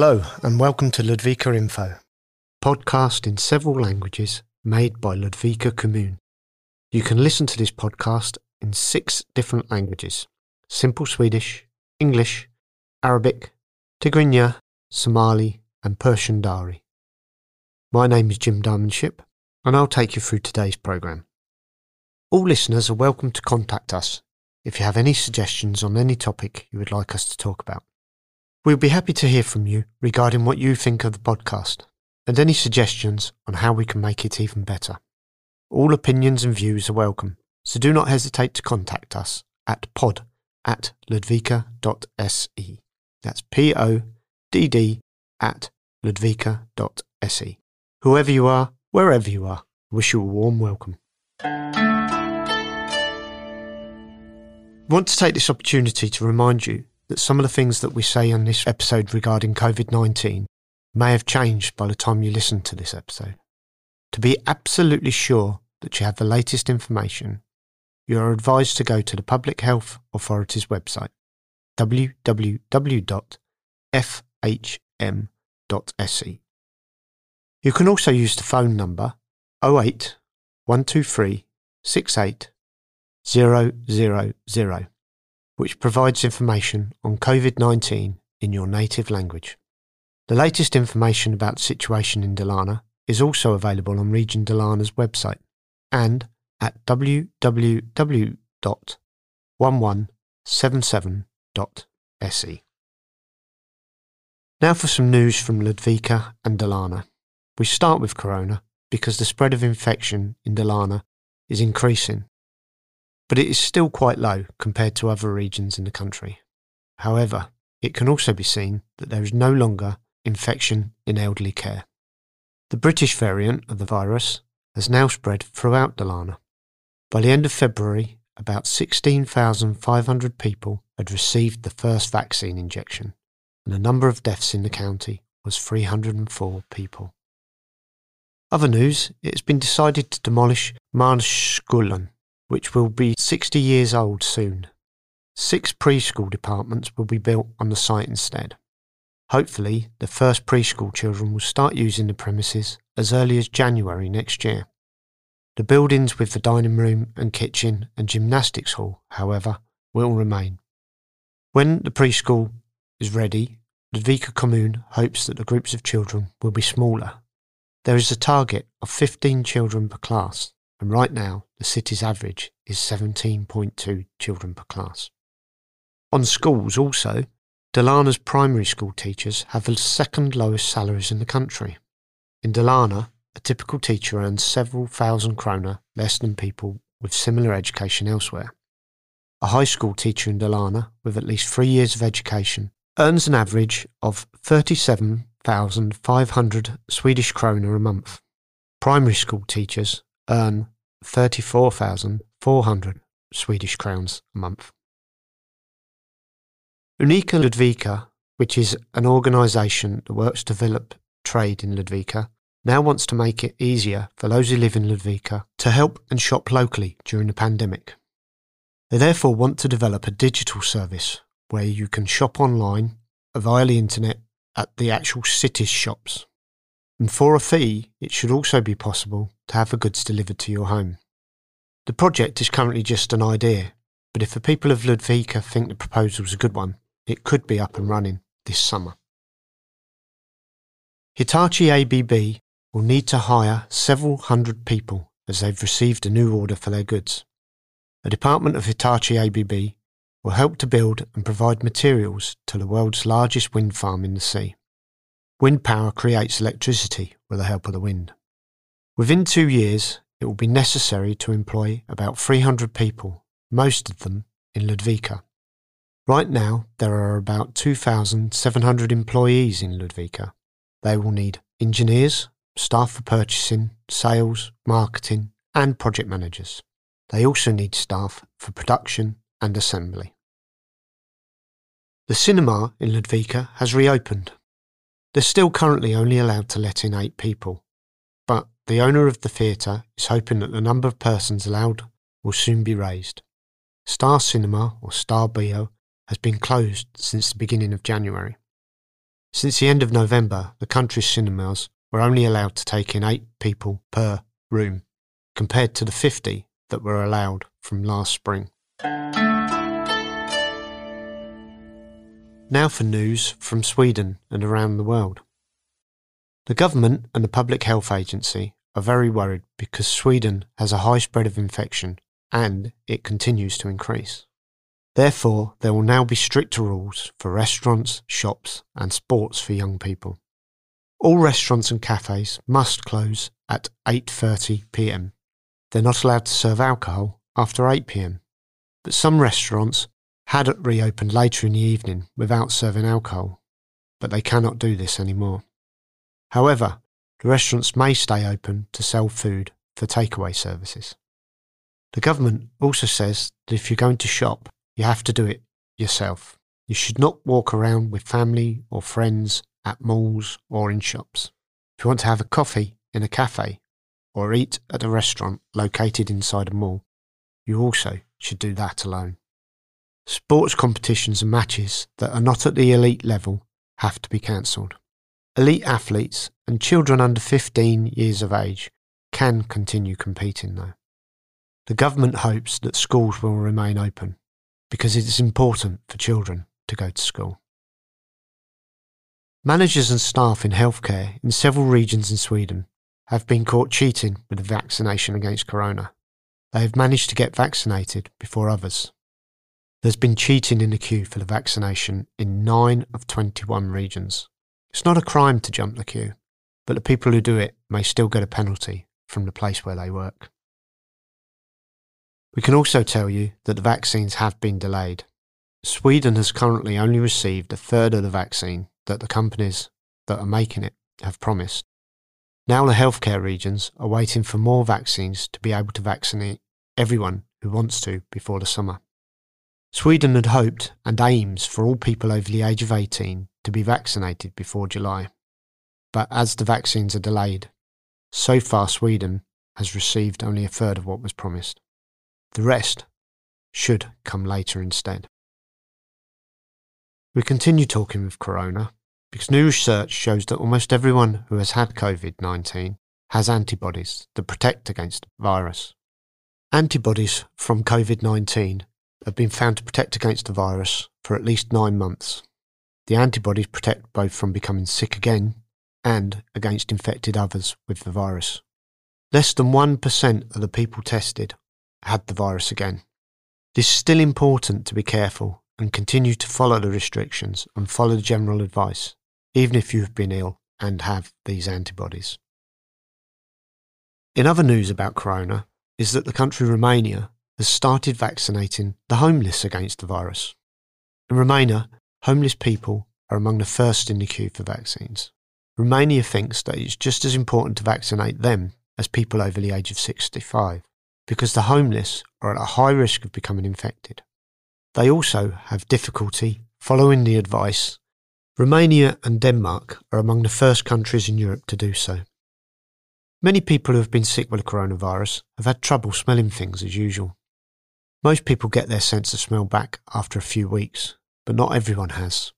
Hello, and welcome to Ludvika Info, podcast in several languages made by Ludvika Kommun. You can listen to this podcast in six different languages Simple Swedish, English, Arabic, Tigrinya, Somali, and Persian Dari. My name is Jim Diamond-Shipp, and I'll take you through today's programme. All listeners are welcome to contact us if you have any suggestions on any topic you would like us to talk about. We'll be happy to hear from you regarding what you think of the podcast and any suggestions on how we can make it even better. All opinions and views are welcome, so do not hesitate to contact us at podd at ludvika.se. That's P O D D at ludvika.se. Whoever you are, wherever you are, wish you a warm welcome. I want to take this opportunity to remind you that some of the things that we say on this episode regarding COVID 19 may have changed by the time you listen to this episode. To be absolutely sure that you have the latest information, you are advised to go to the Public Health Authority's website, www.fhm.se. You can also use the phone number 08 123 68 000 which provides information on COVID 19 in your native language. The latest information about the situation in Dalarna is also available on Region Dalarna's website and at www.1177.se. Now for some news from Ludvika and Dalarna. We start with Corona because the spread of infection in Dalarna is increasing but it is still quite low compared to other regions in the country. However, it can also be seen that there is no longer infection in elderly care. The British variant of the virus has now spread throughout Dalarna. By the end of February, about 16,500 people had received the first vaccine injection, and the number of deaths in the county was 304 people. Other news, it has been decided to demolish Marnskolan which will be 60 years old soon. Six preschool departments will be built on the site instead. Hopefully, the first preschool children will start using the premises as early as January next year. The buildings with the dining room and kitchen and gymnastics hall, however, will remain. When the preschool is ready, Ludvika Kommun hopes that the groups of children will be smaller. There is a target of 15 children per class and right now the city's average is 17.2 children per class. On schools also, Dalarna's primary school teachers have the second lowest salaries in the country. In Dalarna, a typical teacher earns several thousand kroner less than people with similar education elsewhere. A high school teacher in Dalarna with at least three years of education earns an average of 37,500 Swedish kroner a month. Primary school teachers earn 34,400 Swedish crowns a month. Unika Ludvika, which is an organisation that works to develop trade in Ludvika, now wants to make it easier for those who live in Ludvika to help and shop locally during the pandemic. They therefore want to develop a digital service where you can shop online via the internet at the actual city's shops. And for a fee, it should also be possible to have the goods delivered to your home. The project is currently just an idea, but if the people of Ludvika think the proposal is a good one, it could be up and running this summer. Hitachi ABB will need to hire several hundred people as they've received a new order for their goods. A department of Hitachi ABB will help to build and provide materials to the world's largest wind farm in the sea. Wind power creates electricity with the help of the wind. Within two years, it will be necessary to employ about 300 people, most of them in Ludvika. Right now, there are about 2,700 employees in Ludvika. They will need engineers, staff for purchasing, sales, marketing, and project managers. They also need staff for production and assembly. The cinema in Ludvika has reopened they're still currently only allowed to let in eight people, but the owner of the theatre is hoping that the number of persons allowed will soon be raised. Star Cinema, or Star Bio, has been closed since the beginning of January. Since the end of November, the country's cinemas were only allowed to take in eight people per room, compared to the 50 that were allowed from last spring. Now for news from Sweden and around the world. The government and the Public Health Agency are very worried because Sweden has a high spread of infection and it continues to increase. Therefore, there will now be stricter rules for restaurants, shops, and sports for young people. All restaurants and cafes must close at 8:30 p.m. They're not allowed to serve alcohol after 8 p.m. But some restaurants had reopened later in the evening without serving alcohol, but they cannot do this anymore. However, the restaurants may stay open to sell food for takeaway services. The government also says that if you're going to shop, you have to do it yourself. You should not walk around with family or friends at malls or in shops. If you want to have a coffee in a cafe or eat at a restaurant located inside a mall, you also should do that alone. Sports competitions and matches that are not at the elite level have to be cancelled. Elite athletes and children under 15 years of age can continue competing though. The government hopes that schools will remain open because it is important for children to go to school. Managers and staff in healthcare in several regions in Sweden have been caught cheating with the vaccination against corona. They have managed to get vaccinated before others. There's been cheating in the queue for the vaccination in 9 of 21 regions. It's not a crime to jump the queue, but the people who do it may still get a penalty from the place where they work. We can also tell you that the vaccines have been delayed. Sweden has currently only received a third of the vaccine that the companies that are making it have promised. Now the healthcare regions are waiting for more vaccines to be able to vaccinate everyone who wants to before the summer. Sweden had hoped and aims for all people over the age of 18 to be vaccinated before July. But as the vaccines are delayed, so far Sweden has received only a third of what was promised. The rest should come later instead. We continue talking with Corona because new research shows that almost everyone who has had COVID 19 has antibodies that protect against the virus. Antibodies from COVID 19 have been found to protect against the virus for at least nine months. The antibodies protect both from becoming sick again and against infected others with the virus. Less than 1% of the people tested had the virus again. It is still important to be careful and continue to follow the restrictions and follow the general advice, even if you have been ill and have these antibodies. In other news about corona is that the country Romania has started vaccinating the homeless against the virus. In Romania, homeless people are among the first in the queue for vaccines. Romania thinks that it's just as important to vaccinate them as people over the age of 65 because the homeless are at a high risk of becoming infected. They also have difficulty following the advice. Romania and Denmark are among the first countries in Europe to do so. Many people who have been sick with the coronavirus have had trouble smelling things as usual. Most people get their sense of smell back after a few weeks, but not everyone has.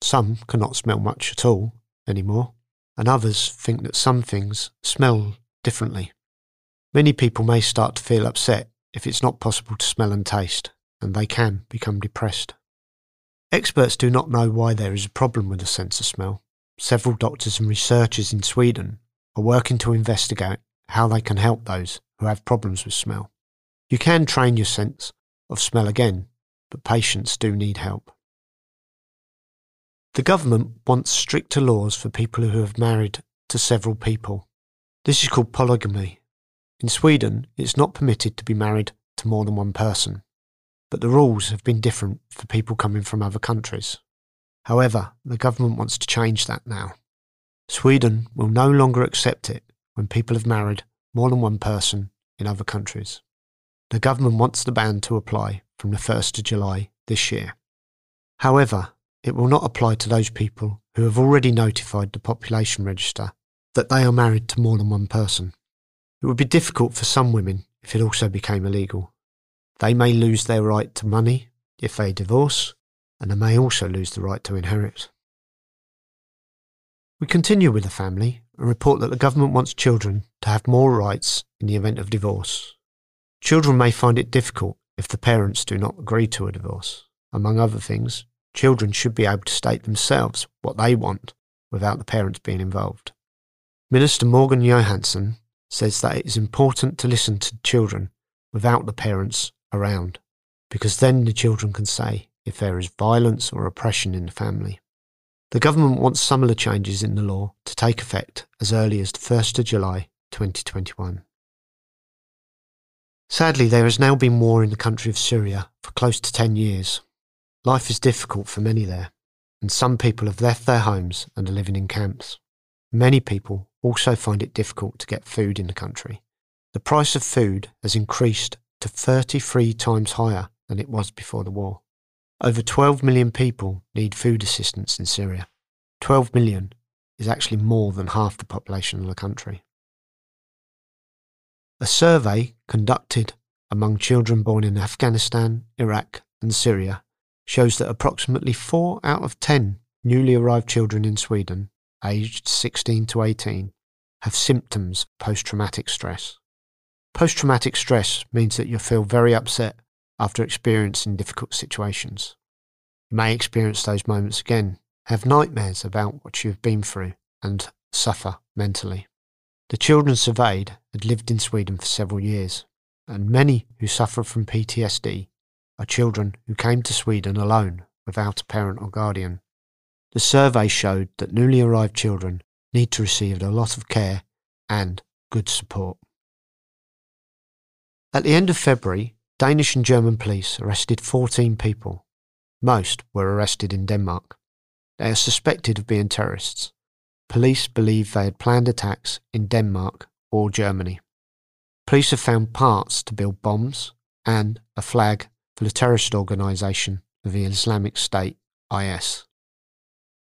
Some cannot smell much at all anymore, and others think that some things smell differently. Many people may start to feel upset if it's not possible to smell and taste, and they can become depressed. Experts do not know why there is a problem with the sense of smell. Several doctors and researchers in Sweden are working to investigate how they can help those who have problems with smell. You can train your sense of smell again, but patients do need help. The government wants stricter laws for people who have married to several people. This is called polygamy in Sweden, it's not permitted to be married to more than one person, but the rules have been different for people coming from other countries. However, the government wants to change that now. Sweden will no longer accept it when people have married more than one person in other countries. The government wants the ban to apply from the 1st of July this year. However, it will not apply to those people who have already notified the population register that they are married to more than one person. It would be difficult for some women if it also became illegal. They may lose their right to money if they divorce, and they may also lose the right to inherit. We continue with the family and report that the government wants children to have more rights in the event of divorce. Children may find it difficult if the parents do not agree to a divorce. Among other things, children should be able to state themselves what they want without the parents being involved. Minister Morgan Johansson says that it is important to listen to children without the parents around, because then the children can say if there is violence or oppression in the family. The government wants similar changes in the law to take effect as early as the 1st of July 2021. Sadly, there has now been war in the country of Syria for close to 10 years. Life is difficult for many there, and some people have left their homes and are living in camps. Many people also find it difficult to get food in the country. The price of food has increased to 33 times higher than it was before the war. Over 12 million people need food assistance in Syria. 12 million is actually more than half the population of the country. A survey conducted among children born in Afghanistan, Iraq, and Syria shows that approximately 4 out of 10 newly arrived children in Sweden, aged 16 to 18, have symptoms of post traumatic stress. Post traumatic stress means that you feel very upset after experiencing difficult situations. You may experience those moments again, have nightmares about what you have been through, and suffer mentally. The children surveyed had lived in Sweden for several years, and many who suffer from PTSD are children who came to Sweden alone without a parent or guardian. The survey showed that newly arrived children need to receive a lot of care and good support. At the end of February, Danish and German police arrested 14 people. Most were arrested in Denmark. They are suspected of being terrorists. Police believe they had planned attacks in Denmark or Germany. Police have found parts to build bombs and a flag for the terrorist organisation of the Islamic State, IS.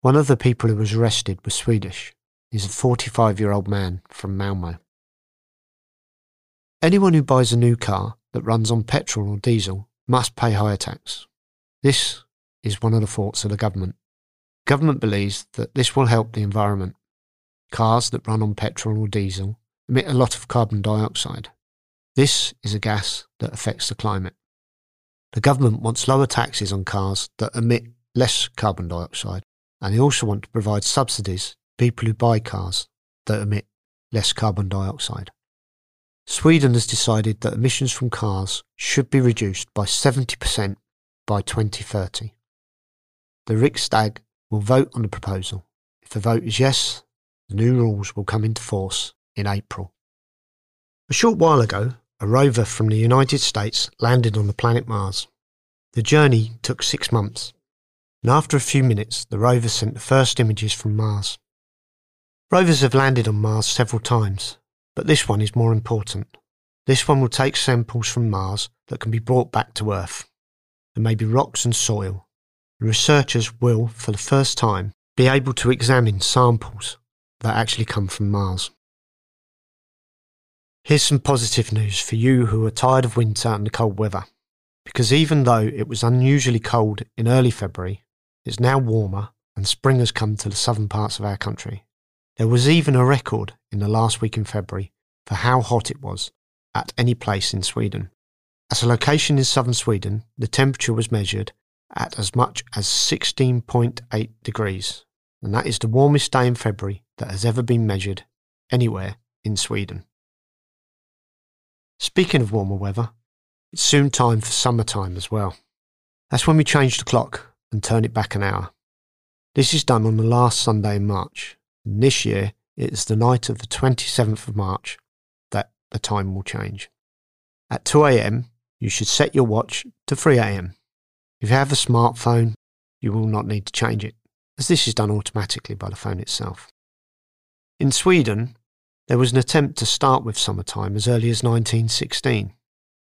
One of the people who was arrested was Swedish. He's a 45 year old man from Malmo. Anyone who buys a new car that runs on petrol or diesel must pay higher tax. This is one of the thoughts of the government. Government believes that this will help the environment. Cars that run on petrol or diesel emit a lot of carbon dioxide. This is a gas that affects the climate. The government wants lower taxes on cars that emit less carbon dioxide, and they also want to provide subsidies to people who buy cars that emit less carbon dioxide. Sweden has decided that emissions from cars should be reduced by 70% by 2030. The Riksdag will vote on the proposal. If the vote is yes, the new rules will come into force in April. A short while ago, a rover from the United States landed on the planet Mars. The journey took six months, and after a few minutes, the rover sent the first images from Mars. Rovers have landed on Mars several times, but this one is more important. This one will take samples from Mars that can be brought back to Earth. There may be rocks and soil. Researchers will, for the first time, be able to examine samples that actually come from Mars. Here's some positive news for you who are tired of winter and the cold weather. Because even though it was unusually cold in early February, it's now warmer and spring has come to the southern parts of our country. There was even a record in the last week in February for how hot it was at any place in Sweden. At a location in southern Sweden, the temperature was measured at as much as 16.8 degrees, and that is the warmest day in February that has ever been measured anywhere in Sweden. Speaking of warmer weather, it's soon time for summertime as well. That's when we change the clock and turn it back an hour. This is done on the last Sunday in March, and this year, it is the night of the 27th of March that the time will change. At 2 a.m., you should set your watch to 3 a.m. If you have a smartphone, you will not need to change it, as this is done automatically by the phone itself. In Sweden, there was an attempt to start with summertime as early as 1916,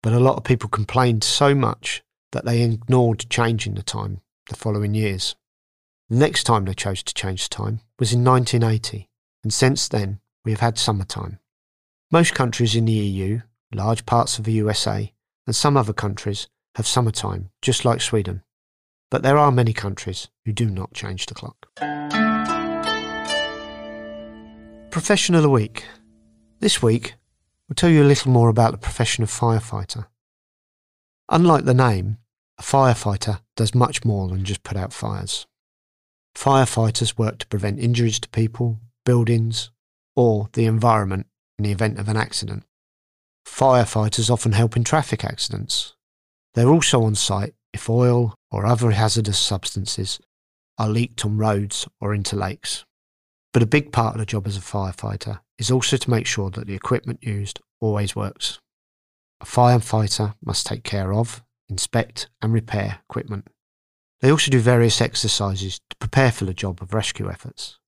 but a lot of people complained so much that they ignored changing the time the following years. The next time they chose to change the time was in 1980, and since then we have had summertime. Most countries in the EU, large parts of the USA, and some other countries have summertime, just like Sweden. But there are many countries who do not change the clock. Profession of the Week. This week, we'll tell you a little more about the profession of firefighter. Unlike the name, a firefighter does much more than just put out fires. Firefighters work to prevent injuries to people, buildings, or the environment in the event of an accident. Firefighters often help in traffic accidents. They're also on site if oil or other hazardous substances are leaked on roads or into lakes. But a big part of the job as a firefighter is also to make sure that the equipment used always works. A firefighter must take care of, inspect, and repair equipment. They also do various exercises to prepare for the job of rescue efforts.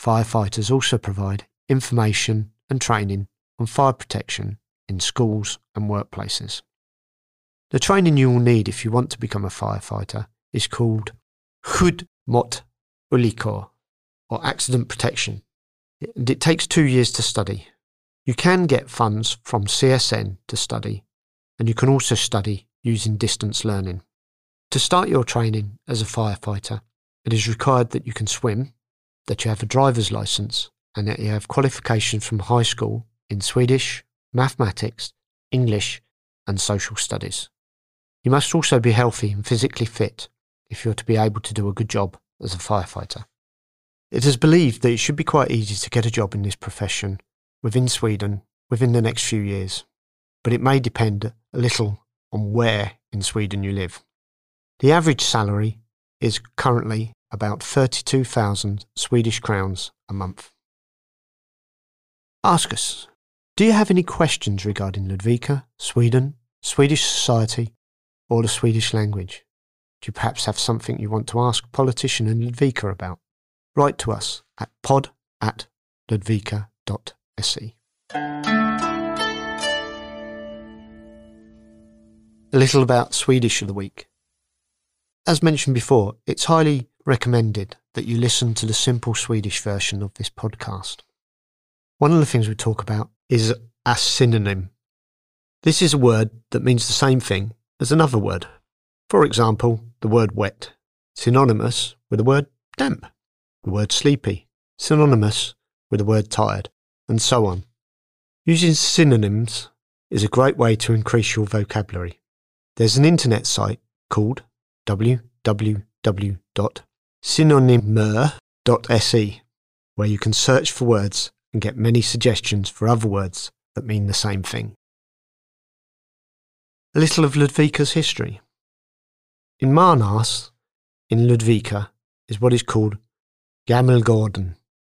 Firefighters also provide information and training on fire protection in schools and workplaces. The training you will need if you want to become a firefighter is called Skydd mot olyckor or accident protection. And it takes two years to study. You can get funds from CSN to study, and you can also study using distance learning. To start your training as a firefighter, it is required that you can swim, that you have a driver's license, and that you have qualifications from high school in Swedish, mathematics, English, and social studies. You must also be healthy and physically fit if you're to be able to do a good job as a firefighter. It is believed that it should be quite easy to get a job in this profession within Sweden within the next few years, but it may depend a little on where in Sweden you live. The average salary is currently about 32,000 Swedish crowns a month. Ask us, do you have any questions regarding Ludvika, Sweden, Swedish society, or the Swedish language? Do you perhaps have something you want to ask politician in Ludvika about? write to us at podd at ludvika.se. A little about Swedish of the week. As mentioned before, it's highly recommended that you listen to the simple Swedish version of this podcast. One of the things we talk about is a synonym. This is a word that means the same thing as another word. For example, the word wet, synonymous with the word damp the word sleepy, synonymous with the word tired, and so on. Using synonyms is a great way to increase your vocabulary. There's an internet site called www.synonymer.se where you can search for words and get many suggestions for other words that mean the same thing. A little of Ludvika's history. In Marnäs, in Ludvika, is what is called Gammelgården,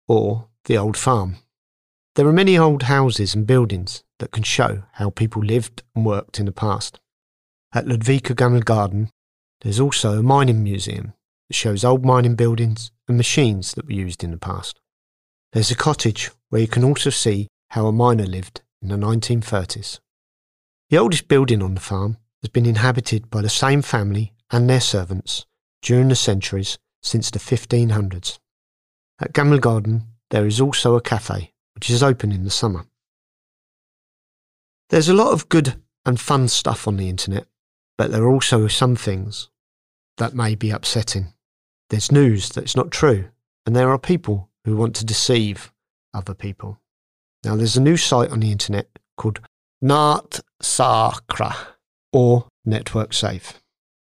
or the Old Farm. There are many old houses and buildings that can show how people lived and worked in the past. At Ludvika Gammelgården, there's also a mining museum that shows old mining buildings and machines that were used in the past. There's a cottage where you can also see how a miner lived in the 1930s. The oldest building on the farm has been inhabited by the same family and their servants during the centuries since the 1500s. At Gammelgården, there is also a cafe, which is open in the summer. There's a lot of good and fun stuff on the internet, but there are also some things that may be upsetting. There's news that's not true, and there are people who want to deceive other people. Now, there's a new site on the internet called Nart Sakra or Network Safe.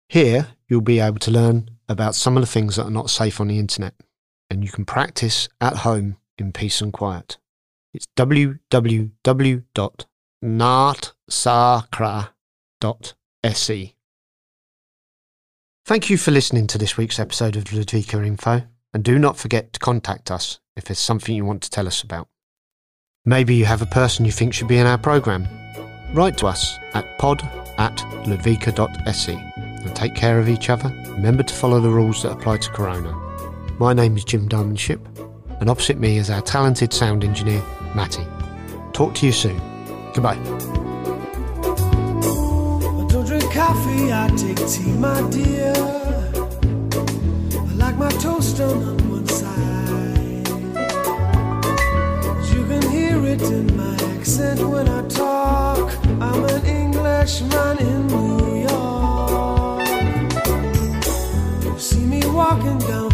Here, you'll be able to learn about some of the things that are not safe on the internet and you can practice at home in peace and quiet. It's www.nartsakra.se. Thank you for listening to this week's episode of Ludvika Info, and do not forget to contact us if there's something you want to tell us about. Maybe you have a person you think should be in our programme. Write to us at podd at ludvika.se and take care of each other. Remember to follow the rules that apply to Corona. My name is Jim Diamond-Shipp, and opposite me is our talented sound engineer, Matti. Talk to you soon. Goodbye. Drink coffee, I take tea, my dear. I like my toast on one side. Hear it in my accent when I talk. I'm an Englishman in New York. You see me walking down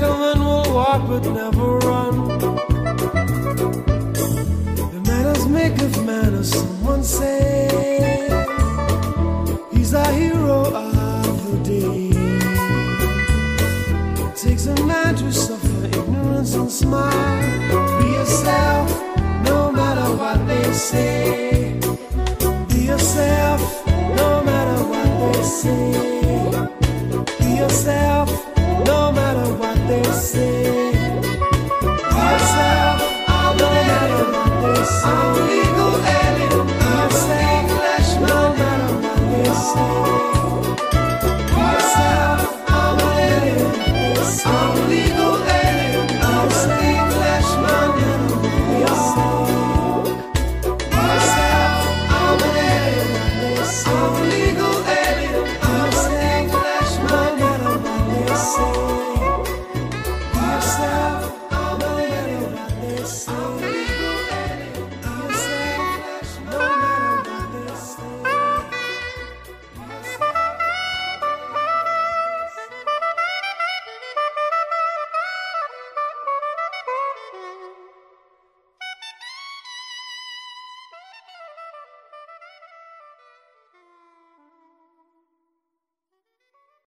Jacqueline will walk but never run. The manners make of manners, someone said. He's our hero of the day. It takes a man to suffer ignorance and smile. Be yourself, no matter what they say. Be yourself, no matter what they say. Be yourself. sol